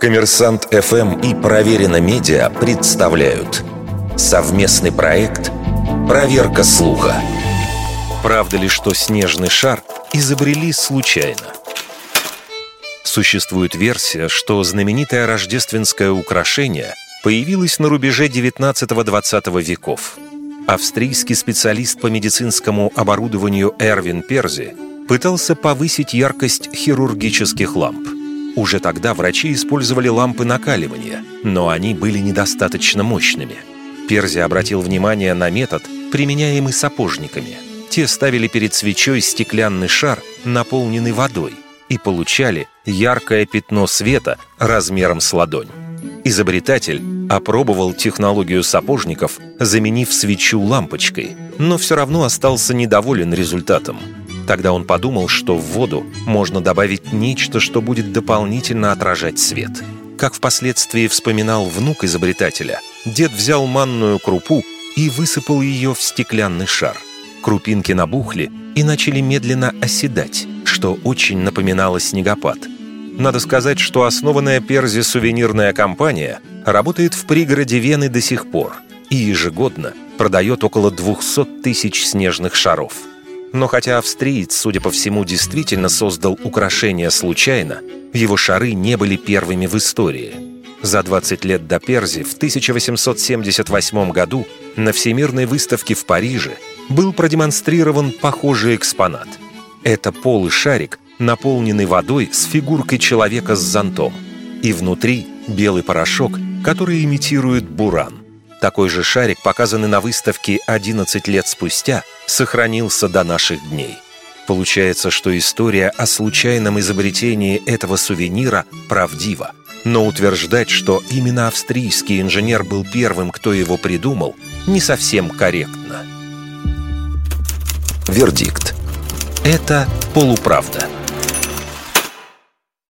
Коммерсант ФМ и Проверено Медиа представляют совместный проект «Проверка слуха». Правда ли, что снежный шар изобрели случайно? Существует версия, что знаменитое рождественское украшение появилось на рубеже 19-20 веков. Австрийский специалист по медицинскому оборудованию Эрвин Перзи пытался повысить яркость хирургических ламп. Уже тогда врачи использовали лампы накаливания, но они были недостаточно мощными. Перзи обратил внимание на метод, применяемый сапожниками. Те ставили перед свечой стеклянный шар, наполненный водой, и получали яркое пятно света размером с ладонь. Изобретатель опробовал технологию сапожников, заменив свечу лампочкой, но все равно остался недоволен результатом. Тогда он подумал, что в воду можно добавить нечто, что будет дополнительно отражать свет. Как впоследствии вспоминал внук изобретателя, дед взял манную крупу и высыпал ее в стеклянный шар. Крупинки набухли и начали медленно оседать, что очень напоминало снегопад. Надо сказать, что основанная Перзи сувенирная компания работает в пригороде Вены до сих пор и ежегодно продает около 200 тысяч снежных шаров. Но хотя австриец, судя по всему, действительно создал украшения случайно, его шары не были первыми в истории. За 20 лет до Перзи в 1878 году на Всемирной выставке в Париже был продемонстрирован похожий экспонат. Это полый шарик, наполненный водой с фигуркой человека с зонтом. И внутри белый порошок, который имитирует буран. Такой же шарик, показанный на выставке 11 лет спустя, сохранился до наших дней. Получается, что история о случайном изобретении этого сувенира правдива. Но утверждать, что именно австрийский инженер был первым, кто его придумал, не совсем корректно. Вердикт. Это полуправда.